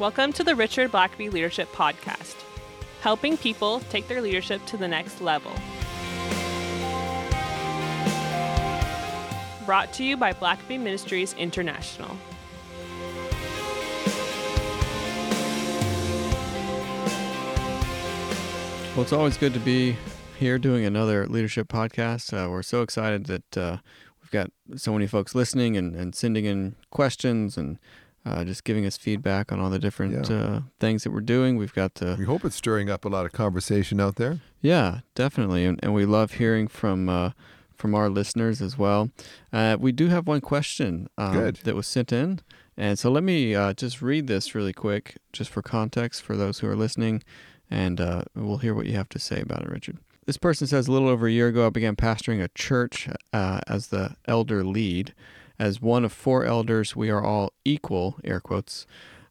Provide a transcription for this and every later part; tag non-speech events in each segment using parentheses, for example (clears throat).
Welcome to the Richard Blackaby Leadership Podcast, helping people take their leadership to the next level. Brought to you by Blackaby Ministries International. Well, it's always good to be here doing another leadership podcast. Uh, we're so excited that uh, we've got so many folks listening and, and sending in questions and uh, just giving us feedback on all the different Yeah. uh, things that we're doing. We've got the We hope it's stirring up a lot of conversation out there. yeah, definitely, and, and we love hearing from uh, from our listeners as well. Uh, we do have one question um, that was sent in, and so let me uh, just read this really quick, just for context for those who are listening, and uh, we'll hear what you have to say about it, Richard. This person says, a little over a year ago, I began pastoring a church uh, as the elder lead. As one of four elders, we are all equal, air quotes.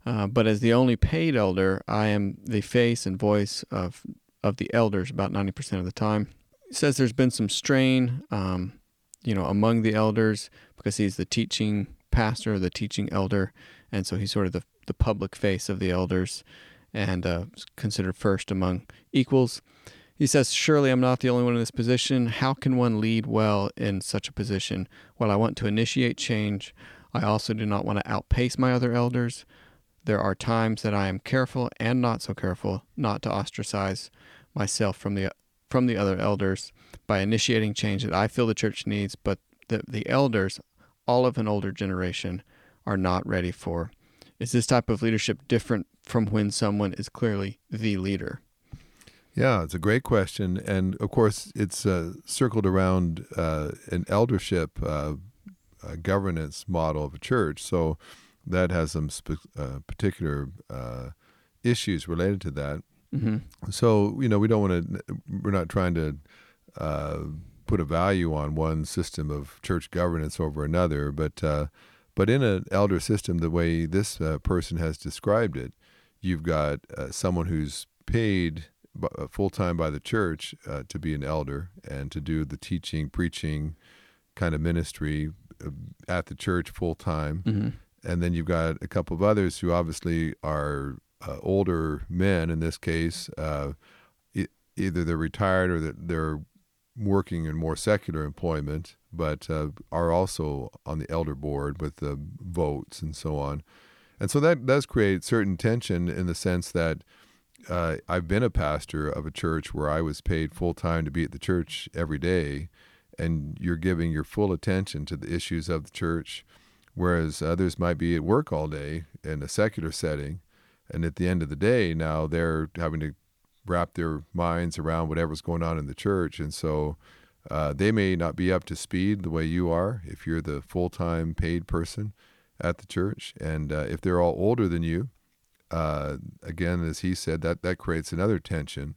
Uh, but as the only paid elder, I am the face and voice of of the elders about 90% of the time. He says there's been some strain, um, you know, among the elders because he's the teaching pastor, the teaching elder, and so he's sort of the, the public face of the elders and uh, considered first among equals. He says, Surely I'm not the only one in this position. How can one lead well in such a position? While I want to initiate change, I also do not want to outpace my other elders. There are times that I am careful and not so careful not to ostracize myself from the from the other elders by initiating change that I feel the church needs, but the the elders, all of an older generation, are not ready for. Is this type of leadership different from when someone is clearly the leader? Yeah, it's a great question, and of course, it's uh, circled around uh, an eldership uh, governance model of a church. So that has some uh, particular uh, issues related to that. Mm-hmm. So you know, we don't want to. We're not trying to uh, put a value on one system of church governance over another, but uh, but in an elder system, the way this uh, person has described it, you've got uh, someone who's paid full time by the church uh, to be an elder and to do the teaching, preaching kind of ministry uh, at the church full time Mm-hmm. and then you've got a couple of others who obviously are uh, older men in this case uh, e- either they're retired or that they're working in more secular employment but uh, are also on the elder board with the votes and so on and so that does create certain tension in the sense that uh, I've been a pastor of a church where I was paid full time to be at the church every day, and you're giving your full attention to the issues of the church, whereas others might be at work all day in a secular setting, and at the end of the day, now they're having to wrap their minds around whatever's going on in the church, and so uh, they may not be up to speed the way you are if you're the full time paid person at the church, and uh, if they're all older than you uh, again, as he said, that that creates another tension.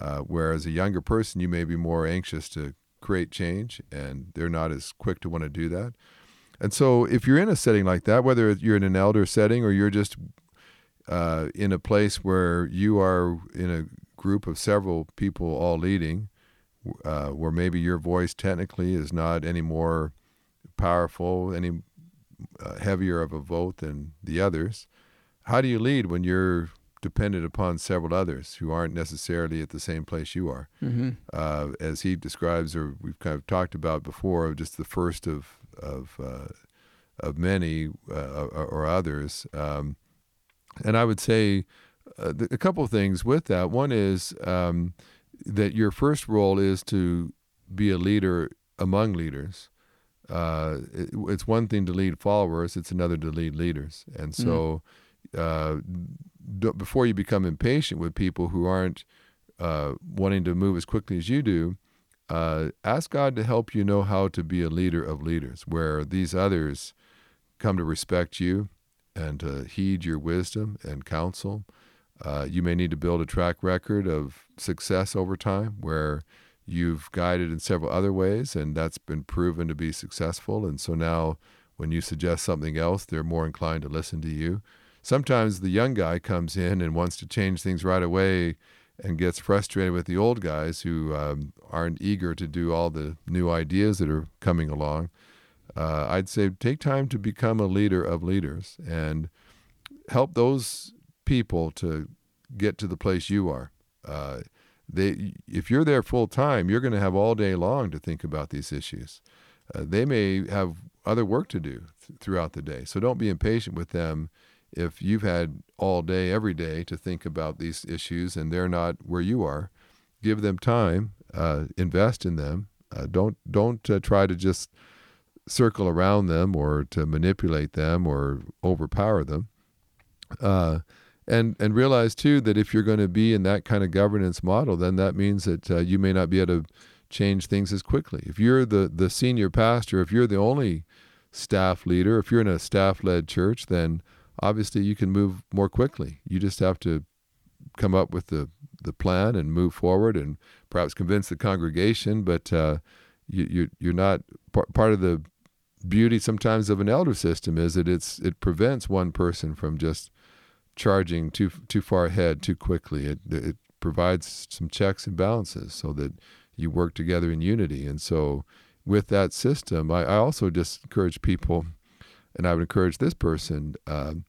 Uh, whereas a younger person, you may be more anxious to create change, and they're not as quick to want to do that. And so, if you're in a setting like that, whether you're in an elder setting or you're just uh, in a place where you are in a group of several people all leading, uh, where maybe your voice technically is not any more powerful, any uh, heavier of a vote than the others, how do you lead when you're dependent upon several others who aren't necessarily at the same place you are? Mm-hmm. Uh, as he describes, or we've kind of talked about before, of just the first of of uh, of many uh, or, others. Um, and I would say uh, th- a couple of things with that. One is um, that your first role is to be a leader among leaders. Uh, it, it's one thing to lead followers; it's another to lead leaders. And so, uh, before you become impatient with people who aren't uh, wanting to move as quickly as you do, uh, ask God to help you know how to be a leader of leaders, where these others come to respect you and to heed your wisdom and counsel. Uh, you may need to build a track record of success over time where you've guided in several other ways and that's been proven to be successful. And so now when you suggest something else, they're more inclined to listen to you. Sometimes the young guy comes in and wants to change things right away and gets frustrated with the old guys who um, aren't eager to do all the new ideas that are coming along. Uh, I'd say take time to become a leader of leaders and help those people to get to the place you are. Uh, they, if you're there full time, you're going to have all day long to think about these issues. Uh, they may have other work to do th- throughout the day, so don't be impatient with them if you've had all day, every day to think about these issues and they're not where you are. Give them time, uh, invest in them. Uh, don't don't uh, try to just circle around them or to manipulate them or overpower them. Uh, and and realize too that if you're going to be in that kind of governance model, then that means that uh, you may not be able to change things as quickly. If you're the the senior pastor, if you're the only staff leader, if you're in a staff-led church, then obviously you can move more quickly. You just have to come up with the the plan and move forward, and perhaps convince the congregation. But uh, you, you you're not part part of the beauty sometimes of an elder system is that it's it prevents one person from just charging too too far ahead too quickly. It it provides some checks and balances so that you work together in unity. And so, with that system, I, I also just encourage people, and I would encourage this person: um,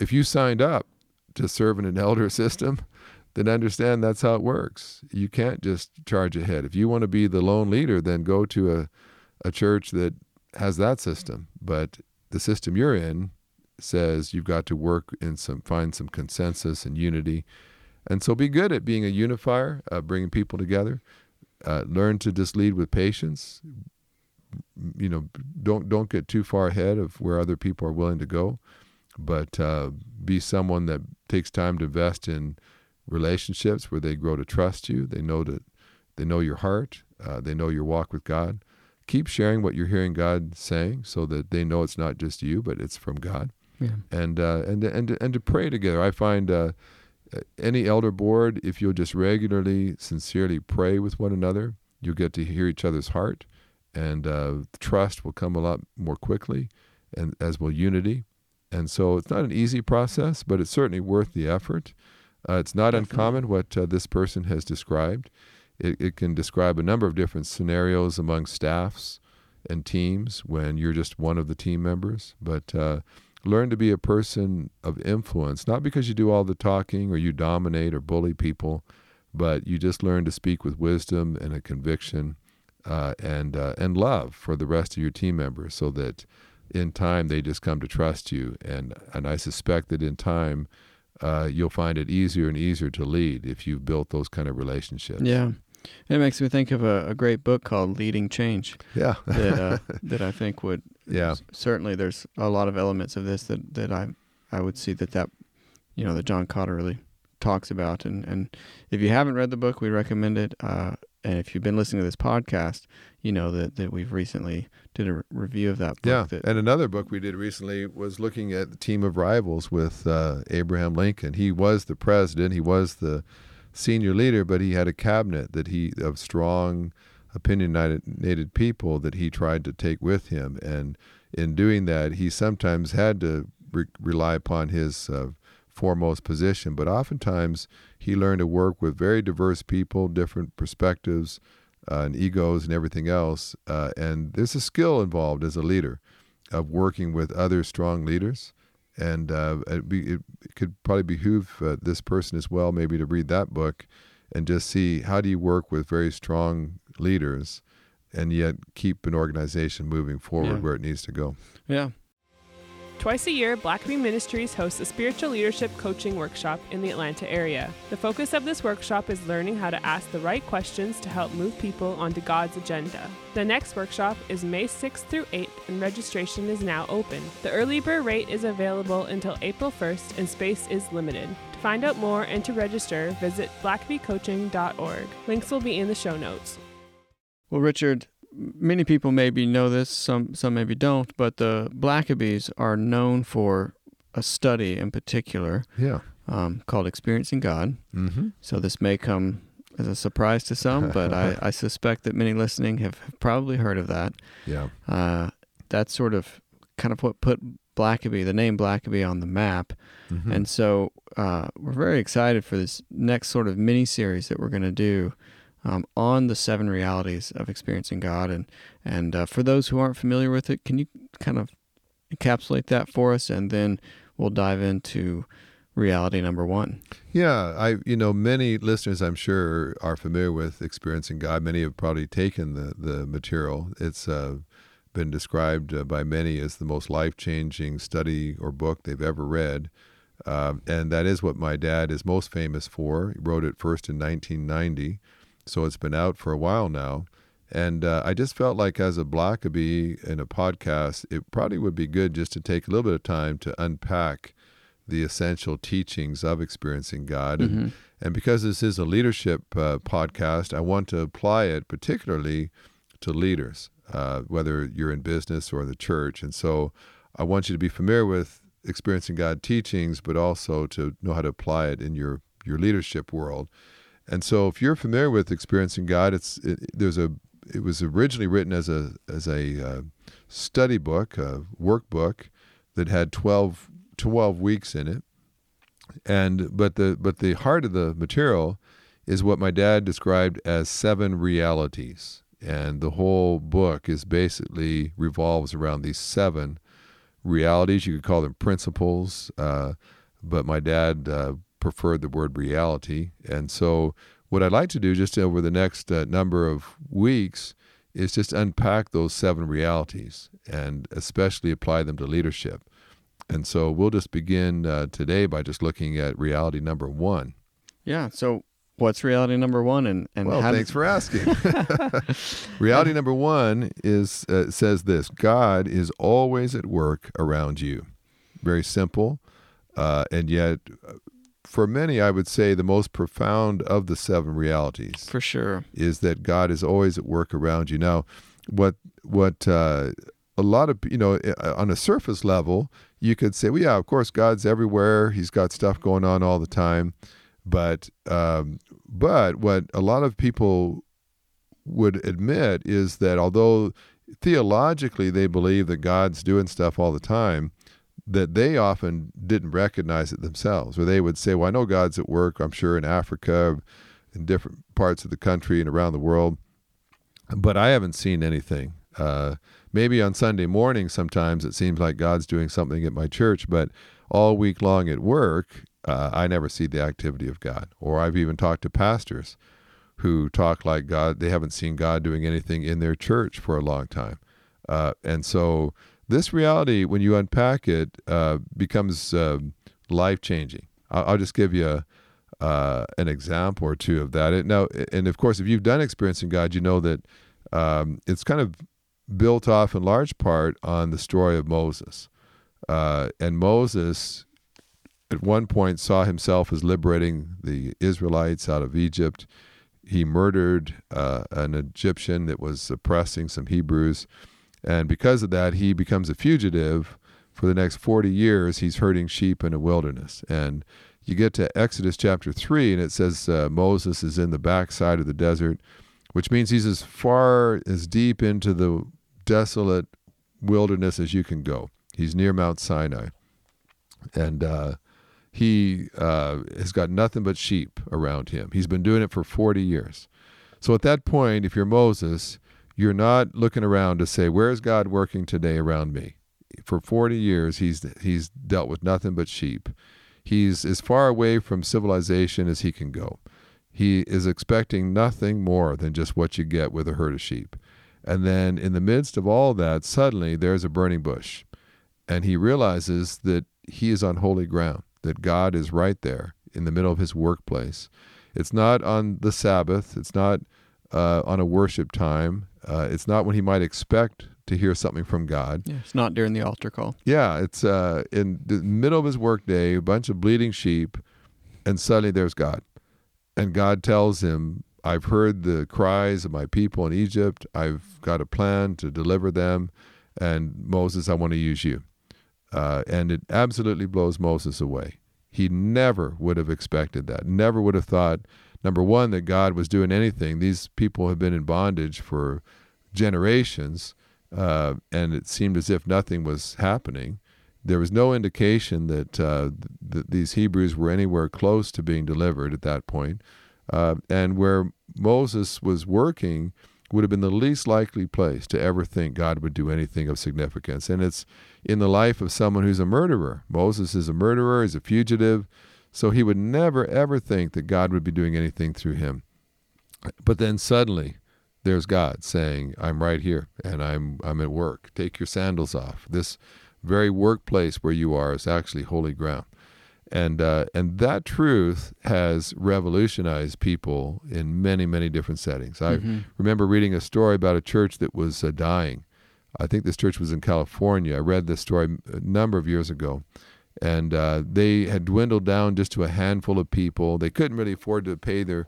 if you signed up to serve in an (laughs) elder system, then understand that's how it works. You can't just charge ahead. If you want to be the lone leader, then go to a a church that has that system. But the system you're in says you've got to work in some find some consensus and unity and so be good at being a unifier uh, bringing people together uh, learn to just lead with patience you know don't don't get too far ahead of where other people are willing to go but uh, be someone that takes time to invest in relationships where they grow to trust you they know that they know your heart uh, they know your walk with god keep sharing what you're hearing god saying so that they know it's not just you but it's from god yeah. and uh, and and and to pray together. I find uh, any elder board, if you'll just regularly, sincerely pray with one another, you'll get to hear each other's heart, and uh, trust will come a lot more quickly, and as will unity. And so it's not an easy process, but it's certainly worth the effort. Uh, it's not Definitely. uncommon what uh, this person has described. It, it can describe a number of different scenarios among staffs and teams when you're just one of the team members, but uh, learn to be a person of influence, not because you do all the talking or you dominate or bully people, but you just learn to speak with wisdom and a conviction uh, and uh, and love for the rest of your team members, so that in time they just come to trust you. And and I suspect that in time uh, you'll find it easier and easier to lead if you've built those kind of relationships. Yeah. It makes me think of a, a great book called Leading Change. Yeah. that, uh, (laughs) that I think would yeah. Certainly, there's a lot of elements of this that, that I I would see that that you know that John Kotter really talks about. And and if you haven't read the book, we recommend it. Uh, and if you've been listening to this podcast, you know that, that we've recently did a review of that book. Yeah, that, and another book we did recently was looking at the team of rivals with uh, Abraham Lincoln. He was the president. He was the senior leader, but he had a cabinet that he of strong opinionated people that he tried to take with him. And in doing that, he sometimes had to re- rely upon his uh, foremost position, but oftentimes he learned to work with very diverse people, different perspectives, uh, and egos, and everything else. Uh, and there's a skill involved as a leader of working with other strong leaders. And uh, it, be, it, could probably behoove uh, this person as well, maybe to read that book and just see how do you work with very strong leaders and yet keep an organization moving forward yeah. where it needs to go. Yeah. Twice a year, Blackaby Ministries hosts a spiritual leadership coaching workshop in the Atlanta area. The focus of this workshop is learning how to ask the right questions to help move people onto God's agenda. The next workshop is May 6th through 8th, and registration is now open. The early bird rate is available until April 1st, and space is limited. To find out more and to register, visit blackabycoaching.org. Links will be in the show notes. Well, Richard, many people maybe know this, some some maybe don't, but the Blackabys are known for a study in particular, yeah, um, called "Experiencing God." Mm-hmm. So this may come as a surprise to some, but I, (laughs) I, suspect that many listening have probably heard of that. Yeah, uh, that's sort of kind of what put Blackaby, the name Blackaby, on the map. Mm-hmm. And so uh, we're very excited for this next sort of mini series that we're going to do um, on the seven realities of experiencing God. And and uh, for those who aren't familiar with it, can you kind of encapsulate that for us, and then we'll dive into reality number one? Yeah, I you know many listeners I'm sure are familiar with experiencing God. Many have probably taken the the material. It's uh, been described uh, by many as the most life changing study or book they've ever read. Uh, and that is what my dad is most famous for. He wrote it first in 1990, so it's been out for a while now. And uh, I just felt like, as a Blackaby in a podcast, it probably would be good just to take a little bit of time to unpack the essential teachings of experiencing God. And, Mm-hmm. and because this is a leadership uh, podcast, I want to apply it particularly to leaders, uh, whether you're in business or in the church. And so I want you to be familiar with experiencing God teachings, but also to know how to apply it in your, your leadership world. And so if you're familiar with experiencing God, it's it, there's a it was originally written as a as a uh, study book, a workbook that had 12, 12 weeks in it. And but the but the heart of the material is what my dad described as seven realities. And the whole book is basically revolves around these seven realities. You could call them principles, uh, but my dad uh, preferred the word reality. And so, what I'd like to do just over the next uh, number of weeks is just unpack those seven realities and especially apply them to leadership. And so, we'll just begin uh, today by just looking at reality number one. Yeah. So, what's reality number one? And and Well, thanks for asking. (laughs) Reality number one is uh, says this: God is always at work around you. Very simple, uh, and yet, uh, for many, I would say the most profound of the seven realities for sure. is that God is always at work around you. Now, what what uh, a lot of you know uh, on a surface level, you could say, well, yeah, of course, God's everywhere. He's got stuff going on all the time. But um, but what a lot of people would admit is that although theologically they believe that God's doing stuff all the time, that they often didn't recognize it themselves, or they would say, "Well, I know God's at work. I'm sure in Africa, in different parts of the country and around the world, but I haven't seen anything." Uh, maybe on Sunday morning, sometimes it seems like God's doing something at my church, but all week long at work, uh, I never see the activity of God. Or I've even talked to pastors who talk like God, they haven't seen God doing anything in their church for a long time. Uh, and so this reality, when you unpack it, uh, becomes uh, life changing. I'll, I'll just give you a, uh, an example or two of that. It, now, and of course, if you've done experiencing God, you know that um, it's kind of built off in large part on the story of Moses. Uh, and Moses, at one point, saw himself as liberating the Israelites out of Egypt. He murdered uh, an Egyptian that was oppressing some Hebrews. And because of that, he becomes a fugitive. For the next 40 years, he's herding sheep in a wilderness. And you get to Exodus chapter 3, and it says uh, Moses is in the backside of the desert, which means he's as far, as deep into the desolate wilderness as you can go. He's near Mount Sinai. And uh, he uh, has got nothing but sheep around him. He's been doing it for 40 years. So at that point, if you're Moses, you're not looking around to say, Where's God working today around me? For 40 years, he's, he's dealt with nothing but sheep. He's as far away from civilization as he can go. He is expecting nothing more than just what you get with a herd of sheep. And then in the midst of all that, suddenly there's a burning bush. And he realizes that he is on holy ground, that God is right there in the middle of his workplace. It's not on the Sabbath, it's not uh, on a worship time, uh, it's not when he might expect to hear something from God. Yeah, it's not during the altar call. Yeah, it's uh, in the middle of his workday, a bunch of bleeding sheep, and suddenly there's God. And God tells him, I've heard the cries of my people in Egypt. I've got a plan to deliver them. And Moses, I want to use you. Uh, and it absolutely blows Moses away. He never would have expected that. Never would have thought, number one, that God was doing anything. These people have been in bondage for generations, uh, and it seemed as if nothing was happening. There was no indication that, uh, th- these Hebrews were anywhere close to being delivered at that point. Uh, and where Moses was working would have been the least likely place to ever think God would do anything of significance. And it's in the life of someone who's a murderer. Moses is a murderer, he's a fugitive, so he would never, ever think that God would be doing anything through him. But then suddenly, there's God saying, I'm right here and I'm, I'm at work. Take your sandals off. This very workplace where you are is actually holy ground and uh, and that truth has revolutionized people in many many different settings. I mm-hmm. remember reading a story about a church that was uh, dying. I think this church was in California. I read this story a number of years ago, and uh, they had dwindled down just to a handful of people. They couldn't really afford to pay their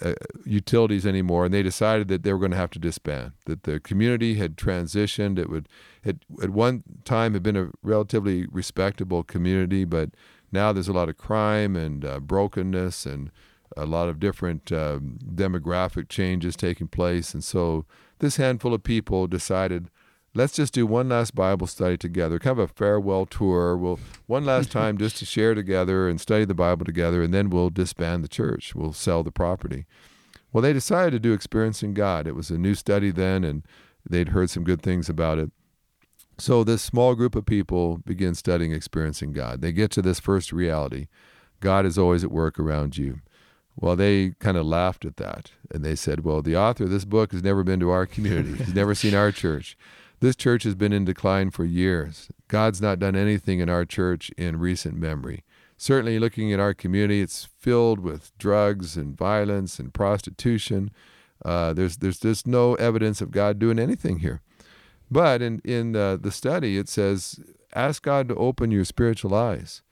uh, utilities anymore, and they decided that they were going to have to disband. That the community had transitioned. It would had, at one time had been a relatively respectable community, but now there's a lot of crime and uh, brokenness and a lot of different uh, demographic changes taking place. And so this handful of people decided, let's just do one last Bible study together, kind of a farewell tour. We'll one last (laughs) time just to share together and study the Bible together, and then we'll disband the church. We'll sell the property. Well, they decided to do Experiencing God. It was a new study then, and they'd heard some good things about it. So this small group of people begin studying experiencing God. They get to this first reality. God is always at work around you. Well, they kind of laughed at that. And they said, Well, the author of this book has never been to our community. He's never seen our church. (laughs) This church has been in decline for years. God's not done anything in our church in recent memory. Certainly, looking at our community, it's filled with drugs and violence and prostitution. Uh, there's, there's just no evidence of God doing anything here. But in, in the study, it says, ask God to open your spiritual eyes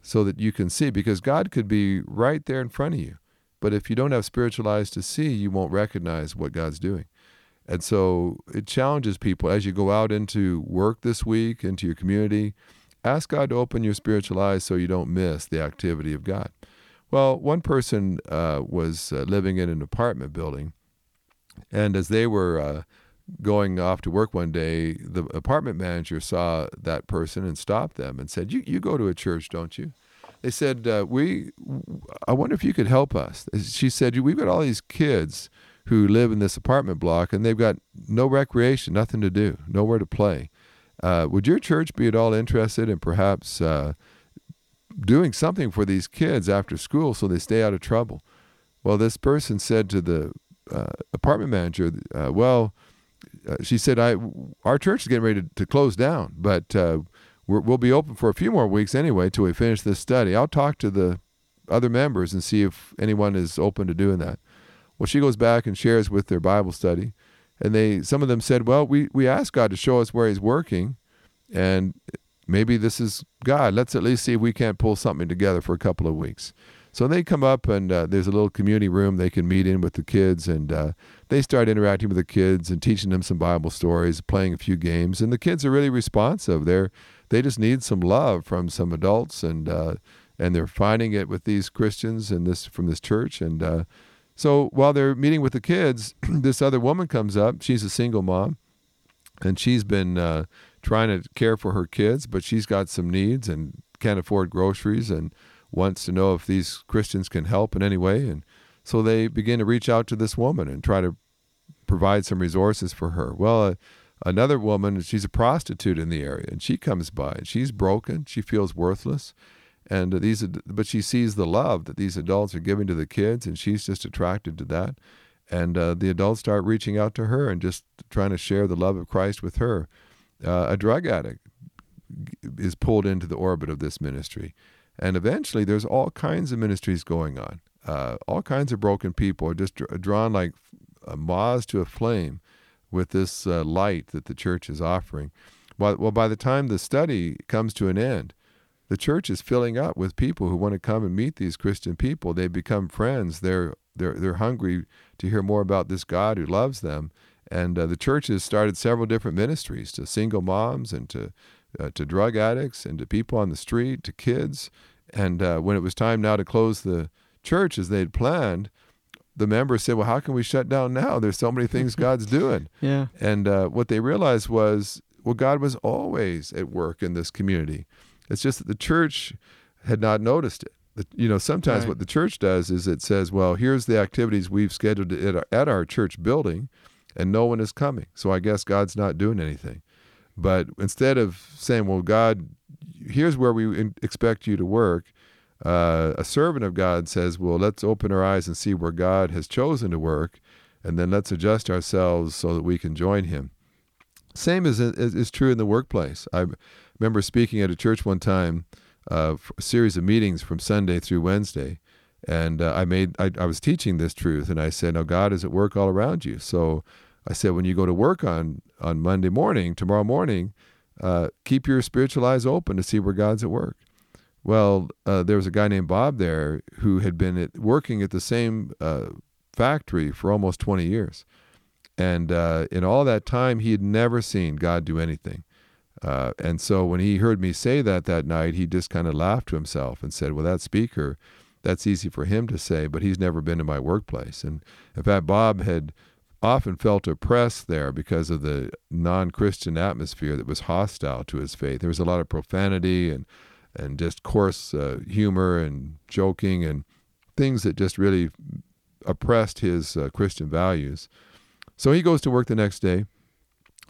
so that you can see, because God could be right there in front of you. But if you don't have spiritual eyes to see, you won't recognize what God's doing. And so it challenges people as you go out into work this week, into your community, ask God to open your spiritual eyes so you don't miss the activity of God. Well, one person uh, was uh, living in an apartment building, and as they were uh, going off to work one day, the apartment manager saw that person and stopped them and said, "You you go to a church, don't you?" They said, uh, "We, I wonder if you could help us." She said, "We've got all these kids who live in this apartment block, and they've got no recreation, nothing to do, nowhere to play. Uh, would your church be at all interested in perhaps uh, doing something for these kids after school so they stay out of trouble?" Well, this person said to the uh, apartment manager, uh, "Well." uh, she said, "I our church is getting ready to, to close down, but uh, we will be open for a few more weeks anyway till we finish this study. I'll talk to the other members and see if anyone is open to doing that." Well, she goes back and shares with their Bible study, and they some of them said, "Well, we we asked God to show us where He's working, and maybe this is God. Let's at least see if we can't pull something together for a couple of weeks." So they come up, and uh, there's a little community room they can meet in with the kids, and uh, they start interacting with the kids and teaching them some Bible stories, playing a few games, and the kids are really responsive. They're they just need some love from some adults, and uh, and they're finding it with these Christians and this from this church. And uh, so while they're meeting with the kids, (clears throat) this other woman comes up. She's a single mom, and she's been uh, trying to care for her kids, but she's got some needs and can't afford groceries and wants to know if these Christians can help in any way. And so they begin to reach out to this woman and try to provide some resources for her. Well, uh, another woman, she's a prostitute in the area, and she comes by and she's broken. She feels worthless. And these, but she sees the love that these adults are giving to the kids, and she's just attracted to that. And uh, the adults start reaching out to her and just trying to share the love of Christ with her. Uh, a drug addict is pulled into the orbit of this ministry. And eventually, there's all kinds of ministries going on. Uh, all kinds of broken people are just drawn like moths to a flame with this uh, light that the church is offering. Well, well, by the time the study comes to an end, the church is filling up with people who want to come and meet these Christian people. They become friends. They're they're they're hungry to hear more about this God who loves them. And uh, the church has started several different ministries to single moms and to uh, to drug addicts and to people on the street, to kids. And uh, when it was time now to close the church as they'd planned, the members said, "Well, how can we shut down now? There's so many things God's (laughs) doing." yeah. And uh, what they realized was, well, God was always at work in this community. It's just that the church had not noticed it. The, you know, sometimes right. what the church does is it says, "Well, here's the activities we've scheduled at our, at our church building." and no one is coming. So I guess God's not doing anything. But instead of saying, well, God, here's where we expect you to work, uh, a servant of God says, well, let's open our eyes and see where God has chosen to work, and then let's adjust ourselves so that we can join Him. Same is, is, is true in the workplace. I remember speaking at a church one time, uh, a series of meetings from Sunday through Wednesday, and uh, I made I, I was teaching this truth, and I said, "Now God is at work all around you." So I said, when you go to work on on Monday morning, tomorrow morning, uh, keep your spiritual eyes open to see where God's at work. Well, uh, there was a guy named Bob there who had been at, working at the same uh, factory for almost 20 years. And uh, in all that time, he had never seen God do anything. Uh, and so when he heard me say that that night, he just kind of laughed to himself and said, Well, that speaker, that's easy for him to say, but he's never been to my workplace. And in fact, Bob had often felt oppressed there because of the non Christian atmosphere that was hostile to his faith. There was a lot of profanity and and just coarse uh, humor and joking and things that just really oppressed his uh, Christian values. So he goes to work the next day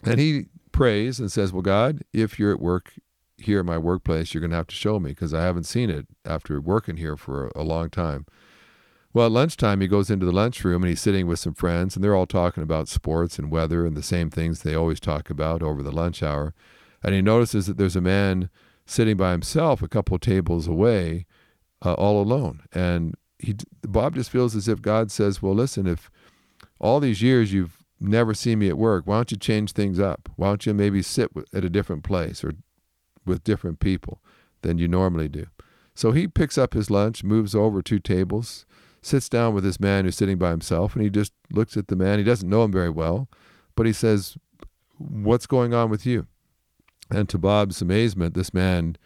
and he prays and says, Well, God, if you're at work here in my workplace, you're going to have to show me because I haven't seen it after working here for a, long time. Well, at lunchtime, he goes into the lunchroom and he's sitting with some friends, and they're all talking about sports and weather and the same things they always talk about over the lunch hour. And he notices that there's a man sitting by himself a couple tables away, uh, all alone. And he, Bob just feels as if God says, Well, listen, if all these years you've never see me at work, why don't you change things up? Why don't you maybe sit at a different place or with different people than you normally do? So he picks up his lunch, moves over two tables, sits down with this man who's sitting by himself, and he just looks at the man. He doesn't know him very well, but he says, What's going on with you? And to Bob's amazement, this man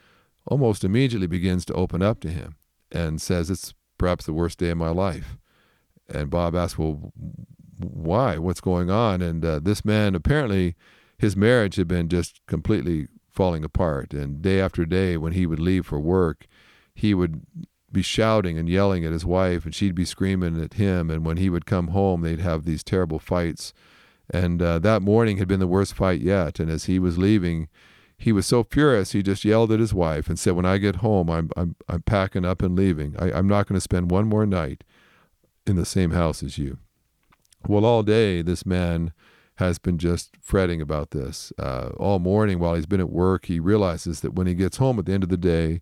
almost immediately begins to open up to him and says, It's perhaps the worst day of my life. And Bob asks, Well, why? What's going on? And uh, this man, apparently, his marriage had been just completely falling apart. And day after day, when he would leave for work, he would be shouting and yelling at his wife, and she'd be screaming at him. And when he would come home, they'd have these terrible fights. And uh, that morning had been the worst fight yet. And as he was leaving, he was so furious he just yelled at his wife and said, "When I get home, I'm I'm I'm packing up and leaving. I, I'm not going to spend one more night in the same house as you." Well, all day this man has been just fretting about this. Uh, all morning while he's been at work, he realizes that when he gets home at the end of the day,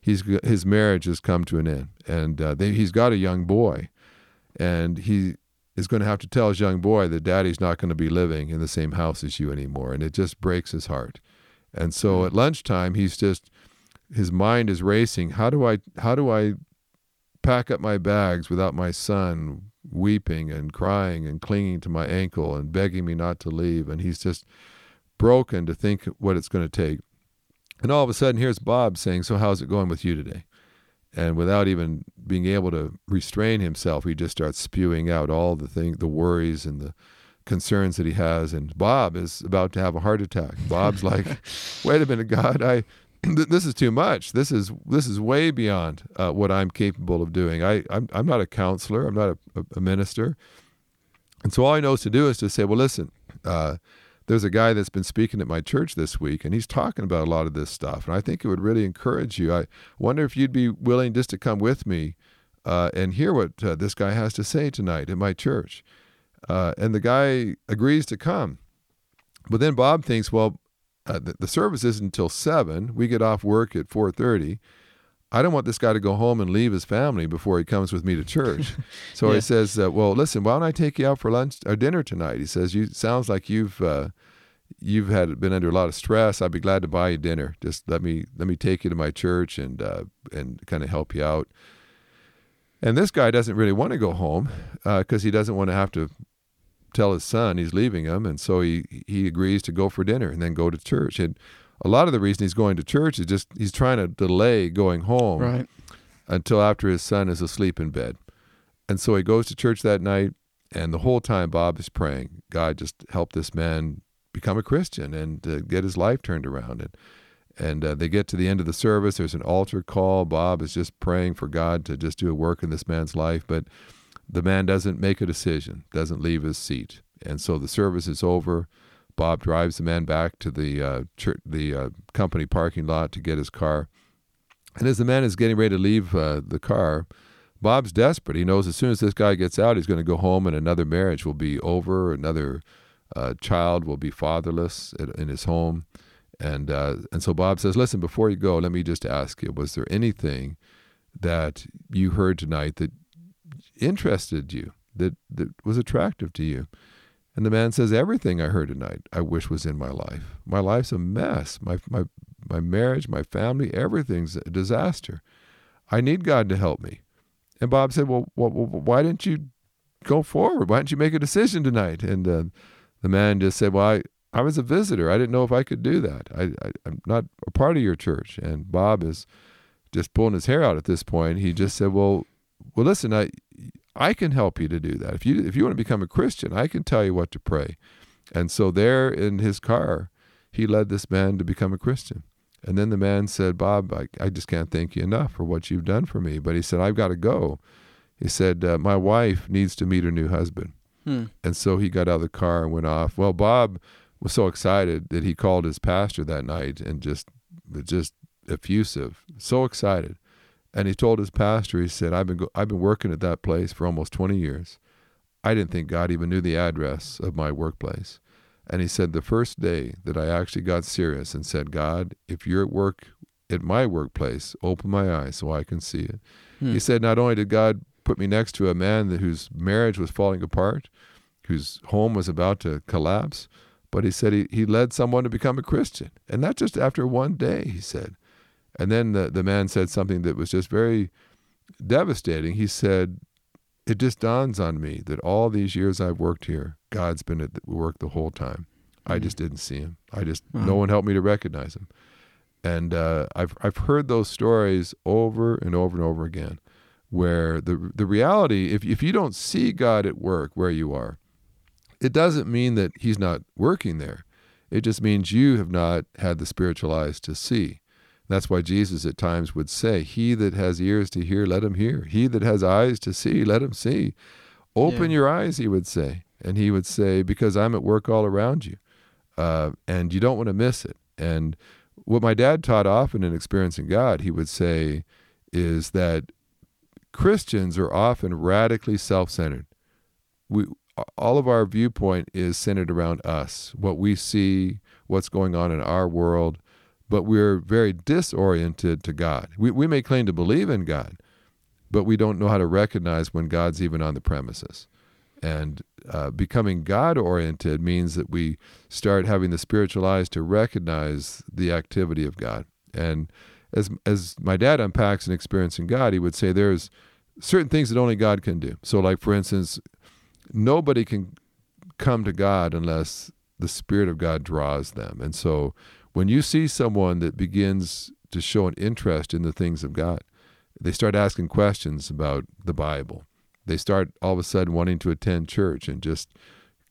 he's his marriage has come to an end, and uh, they, he's got a young boy, and he is going to have to tell his young boy that daddy's not going to be living in the same house as you anymore, and it just breaks his heart. And so at lunchtime, he's just his mind is racing. How do I how do I pack up my bags without my son weeping and crying and clinging to my ankle and begging me not to leave? And he's just broken to think what it's going to take. And all of a sudden, here's Bob saying, "So how's it going with you today?" And without even being able to restrain himself, he just starts spewing out all the thing, the worries and the concerns that he has. And Bob is about to have a heart attack. Bob's like, (laughs) wait a minute, God, I (clears throat) this is too much. This is this is way beyond uh, what I'm capable of doing. I I'm, I'm not a counselor. I'm not a, a, minister. And so all I know to do is to say, well, listen. Uh, there's a guy that's been speaking at my church this week, and he's talking about a lot of this stuff. And I think it would really encourage you. I wonder if you'd be willing just to come with me uh, and hear what uh, this guy has to say tonight at my church. Uh, and the guy agrees to come. But then Bob thinks, well, uh, the, the, service isn't until seven. We get off work at four thirty. I don't want this guy to go home and leave his family before he comes with me to church. (laughs) So yeah. he says, uh, "Well, listen, why don't I take you out for lunch or dinner tonight?" He says, "You sounds like you've uh, you've had been under a lot of stress. I'd be glad to buy you dinner. Just let me let me take you to my church and uh, and kind of help you out." And this guy doesn't really want to go home because uh, he doesn't want to have to tell his son he's leaving him, and so he he agrees to go for dinner and then go to church. And a lot of the reason he's going to church is just he's trying to delay going home right. until after his son is asleep in bed. And so he goes to church that night, and the whole time Bob is praying, God just help this man become a Christian and uh, get his life turned around. And and uh, they get to the end of the service. There's an altar call. Bob is just praying for God to just do a work in this man's life, but the man doesn't make a decision, doesn't leave his seat And so the service is over. Bob drives the man back to the uh, church, the uh, company parking lot to get his car. And as the man is getting ready to leave uh, the car, Bob's desperate. He knows as soon as this guy gets out, he's going to go home and another marriage will be over. Another uh, child will be fatherless in his home. And, uh, and so Bob says, Listen, before you go, let me just ask you was there anything that you heard tonight that interested you, that, that was attractive to you? And the man says, Everything I heard tonight, I wish was in my life. My life's a mess. My, my, my marriage, my family, everything's a disaster. I need God to help me. And Bob said, Well, well why didn't you go forward? Why didn't you make a decision tonight? And uh, the man just said, Well, I, I was a visitor. I didn't know if I could do that. I, I, I'm not a part of your church. And Bob is just pulling his hair out at this point. He just said, Well, well, listen, I, I can help you to do that. If you if you want to become a Christian, I can tell you what to pray. And so there in his car, he led this man to become a Christian. And then the man said, Bob, I, I just can't thank you enough for what you've done for me. But he said, I've got to go. He said, uh, My wife needs to meet her new husband. Hmm. And so he got out of the car and went off. Well, Bob was so excited that he called his pastor that night and just, just effusive, so excited. And he told his pastor, he said, I've been, go- I've been working at that place for almost 20 years. I didn't think God even knew the address of my workplace. And he said, the first day that I actually got serious and said, God, if you're at work at my workplace, open my eyes so I can see it. Hmm. He said, not only did God put me next to a man that, whose marriage was falling apart, whose home was about to collapse, but he said he, he led someone to become a Christian. And not just after one day, he said. And then the, the man said something that was just very devastating. He said, It just dawns on me that all these years I've worked here, God's been at work the whole time. Mm-hmm. I just didn't see him. I just, no one helped me to recognize him. And uh, I've, I've heard those stories over and over and over again where the, the reality, if, if you don't see God at work where you are, it doesn't mean that he's not working there. It just means you have not had the spiritual eyes to see. That's why Jesus at times would say, He that has ears to hear, let him hear. He that has eyes to see, let him see. Open yeah. your eyes, he would say. And he would say, Because I'm at work all around you. Uh, and you don't want to miss it. And what my dad taught often in Experiencing God, he would say, is that Christians are often radically self centered. We, all of our viewpoint is centered around us, what we see, what's going on in our world but we're very disoriented to God. We, we may claim to believe in God, but we don't know how to recognize when God's even on the premises. And uh, becoming God oriented means that we start having the spiritual eyes to recognize the activity of God. And as, as my dad unpacks an experience in God, he would say there's certain things that only God can do. So, like for instance, nobody can come to God unless the Spirit of God draws them. And so when you see someone that begins to show an interest in the things of God, they start asking questions about the Bible. They start all of a sudden wanting to attend church and just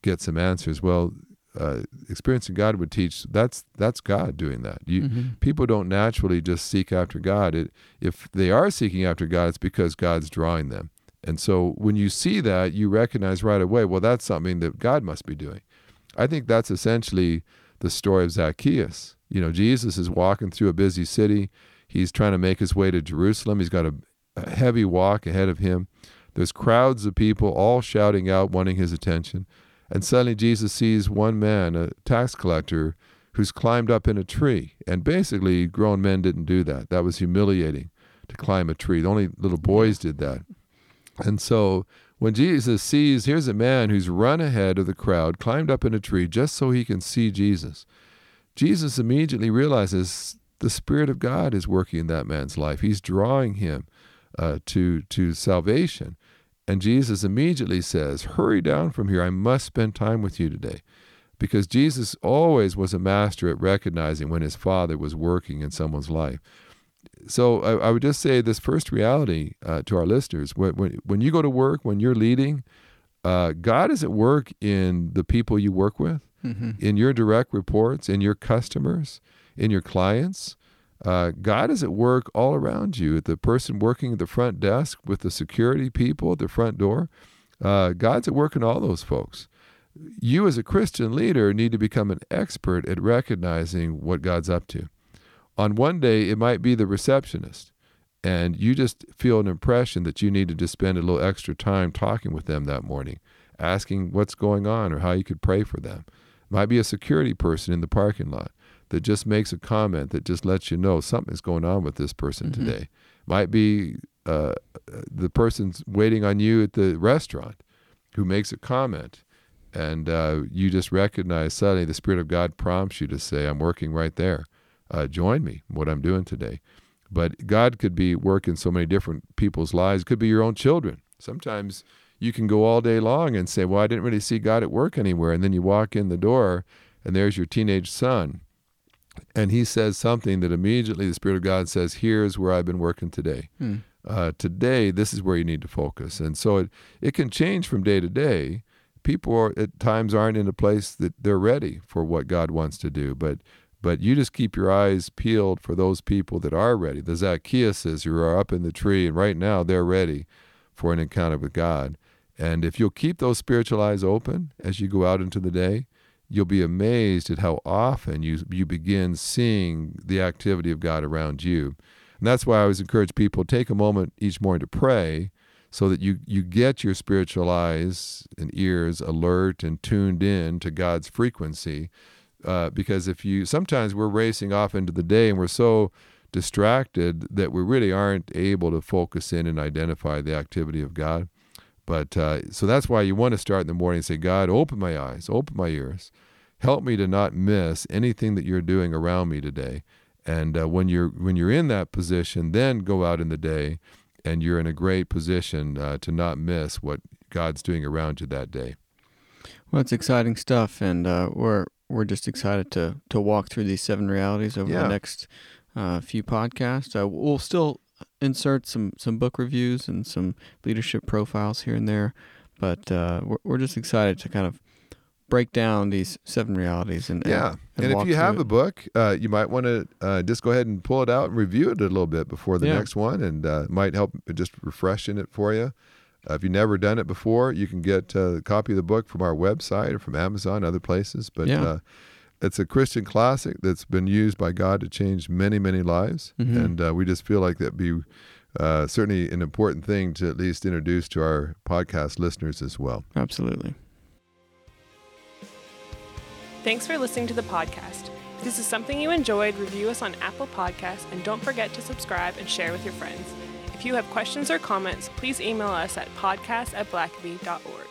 get some answers. Well, uh, experiencing God would teach that's that's God doing that. You, mm-hmm. People don't naturally just seek after God. It, if they are seeking after God, it's because God's drawing them. And so when you see that, you recognize right away, well, that's something that God must be doing. I think that's essentially the story of Zacchaeus. You know, Jesus is walking through a busy city. He's trying to make his way to Jerusalem. He's got a, a heavy walk ahead of him. There's crowds of people all shouting out, wanting his attention. And suddenly Jesus sees one man, a tax collector, who's climbed up in a tree. And basically, grown men didn't do that. That was humiliating to climb a tree. Only little boys did that. And so when Jesus sees, here's a man who's run ahead of the crowd, climbed up in a tree just so he can see Jesus. Jesus immediately realizes the Spirit of God is working in that man's life. He's drawing him uh, to, to salvation. And Jesus immediately says, Hurry down from here. I must spend time with you today. Because Jesus always was a master at recognizing when his Father was working in someone's life. So I, I would just say this first reality uh, to our listeners when, when, when, you go to work, when you're leading, uh, God is at work in the people you work with mm-hmm. in your direct reports, in your customers, in your clients. Uh, God is at work all around you. The person working at the front desk with the security people at the front door, uh, God's at work in all those folks. you as a Christian leader need to become an expert at recognizing what God's up to. On one day, it might be the receptionist, and you just feel an impression that you needed to spend a little extra time talking with them that morning, asking what's going on or how you could pray for them. Might be a security person in the parking lot that just makes a comment that just lets you know something's going on with this person mm-hmm. today. Might be uh, the person's waiting on you at the restaurant who makes a comment and uh, you just recognize suddenly the Spirit of God prompts you to say, I'm working right there. Uh, join me, what I'm doing today. But God could be working so many different people's lives. It could be your own children. Sometimes you can go all day long and say, Well, I didn't really see God at work anywhere. And then you walk in the door and there's your teenage son. And he says something that immediately the Spirit of God says, Here's where I've been working today. Hmm. Uh, today, this is where you need to focus. And so it, it can change from day to day people are, at times aren't in a place that they're ready for what God wants to do. But but you just keep your eyes peeled for those people that are ready. The Zacchaeuses who are up in the tree, and right now they're ready for an encounter with God. And if you'll keep those spiritual eyes open as you go out into the day, you'll be amazed at how often you you begin seeing the activity of God around you. And that's why I always encourage people take a moment each morning to pray so that you, you get your spiritual eyes and ears alert and tuned in to God's frequency. Uh, because if you sometimes we're racing off into the day and we're so distracted that we really aren't able to focus in and identify the activity of God. But uh, so that's why you want to start in the morning and say, God, open my eyes, open my ears, help me to not miss anything that you're doing around me today. And uh, when you're when you're in that position, then go out in the day and you're in a great position uh, to not miss what God's doing around you that day. Well, it's exciting stuff, and uh, we're we're just excited to to walk through these seven realities over yeah. the next uh, few podcasts. Uh, we'll still insert some some book reviews and some leadership profiles here and there, but uh, we're we're just excited to kind of break down these seven realities and yeah and, and, if you have it. a book uh, you might want to uh, just go ahead and pull it out and review it a little bit before the yeah. next one and uh, might help just refreshing it for you uh, if you've never done it before you can get uh, a copy of the book from our website or from amazon other places but yeah. Uh, it's a christian classic that's been used by god to change many many lives mm-hmm. and we just feel like that'd be certainly an important thing to at least introduce to our podcast listeners as well absolutely Thanks for listening to the podcast. If this is something you enjoyed, review us on Apple Podcasts and don't forget to subscribe and share with your friends. If you have questions or comments, please email us at podcast at blackaby.org.